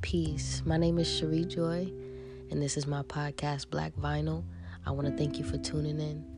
Peace. My name is Cherie Joy, and this is my podcast, BLVCK VYNL. I want to thank you for tuning in.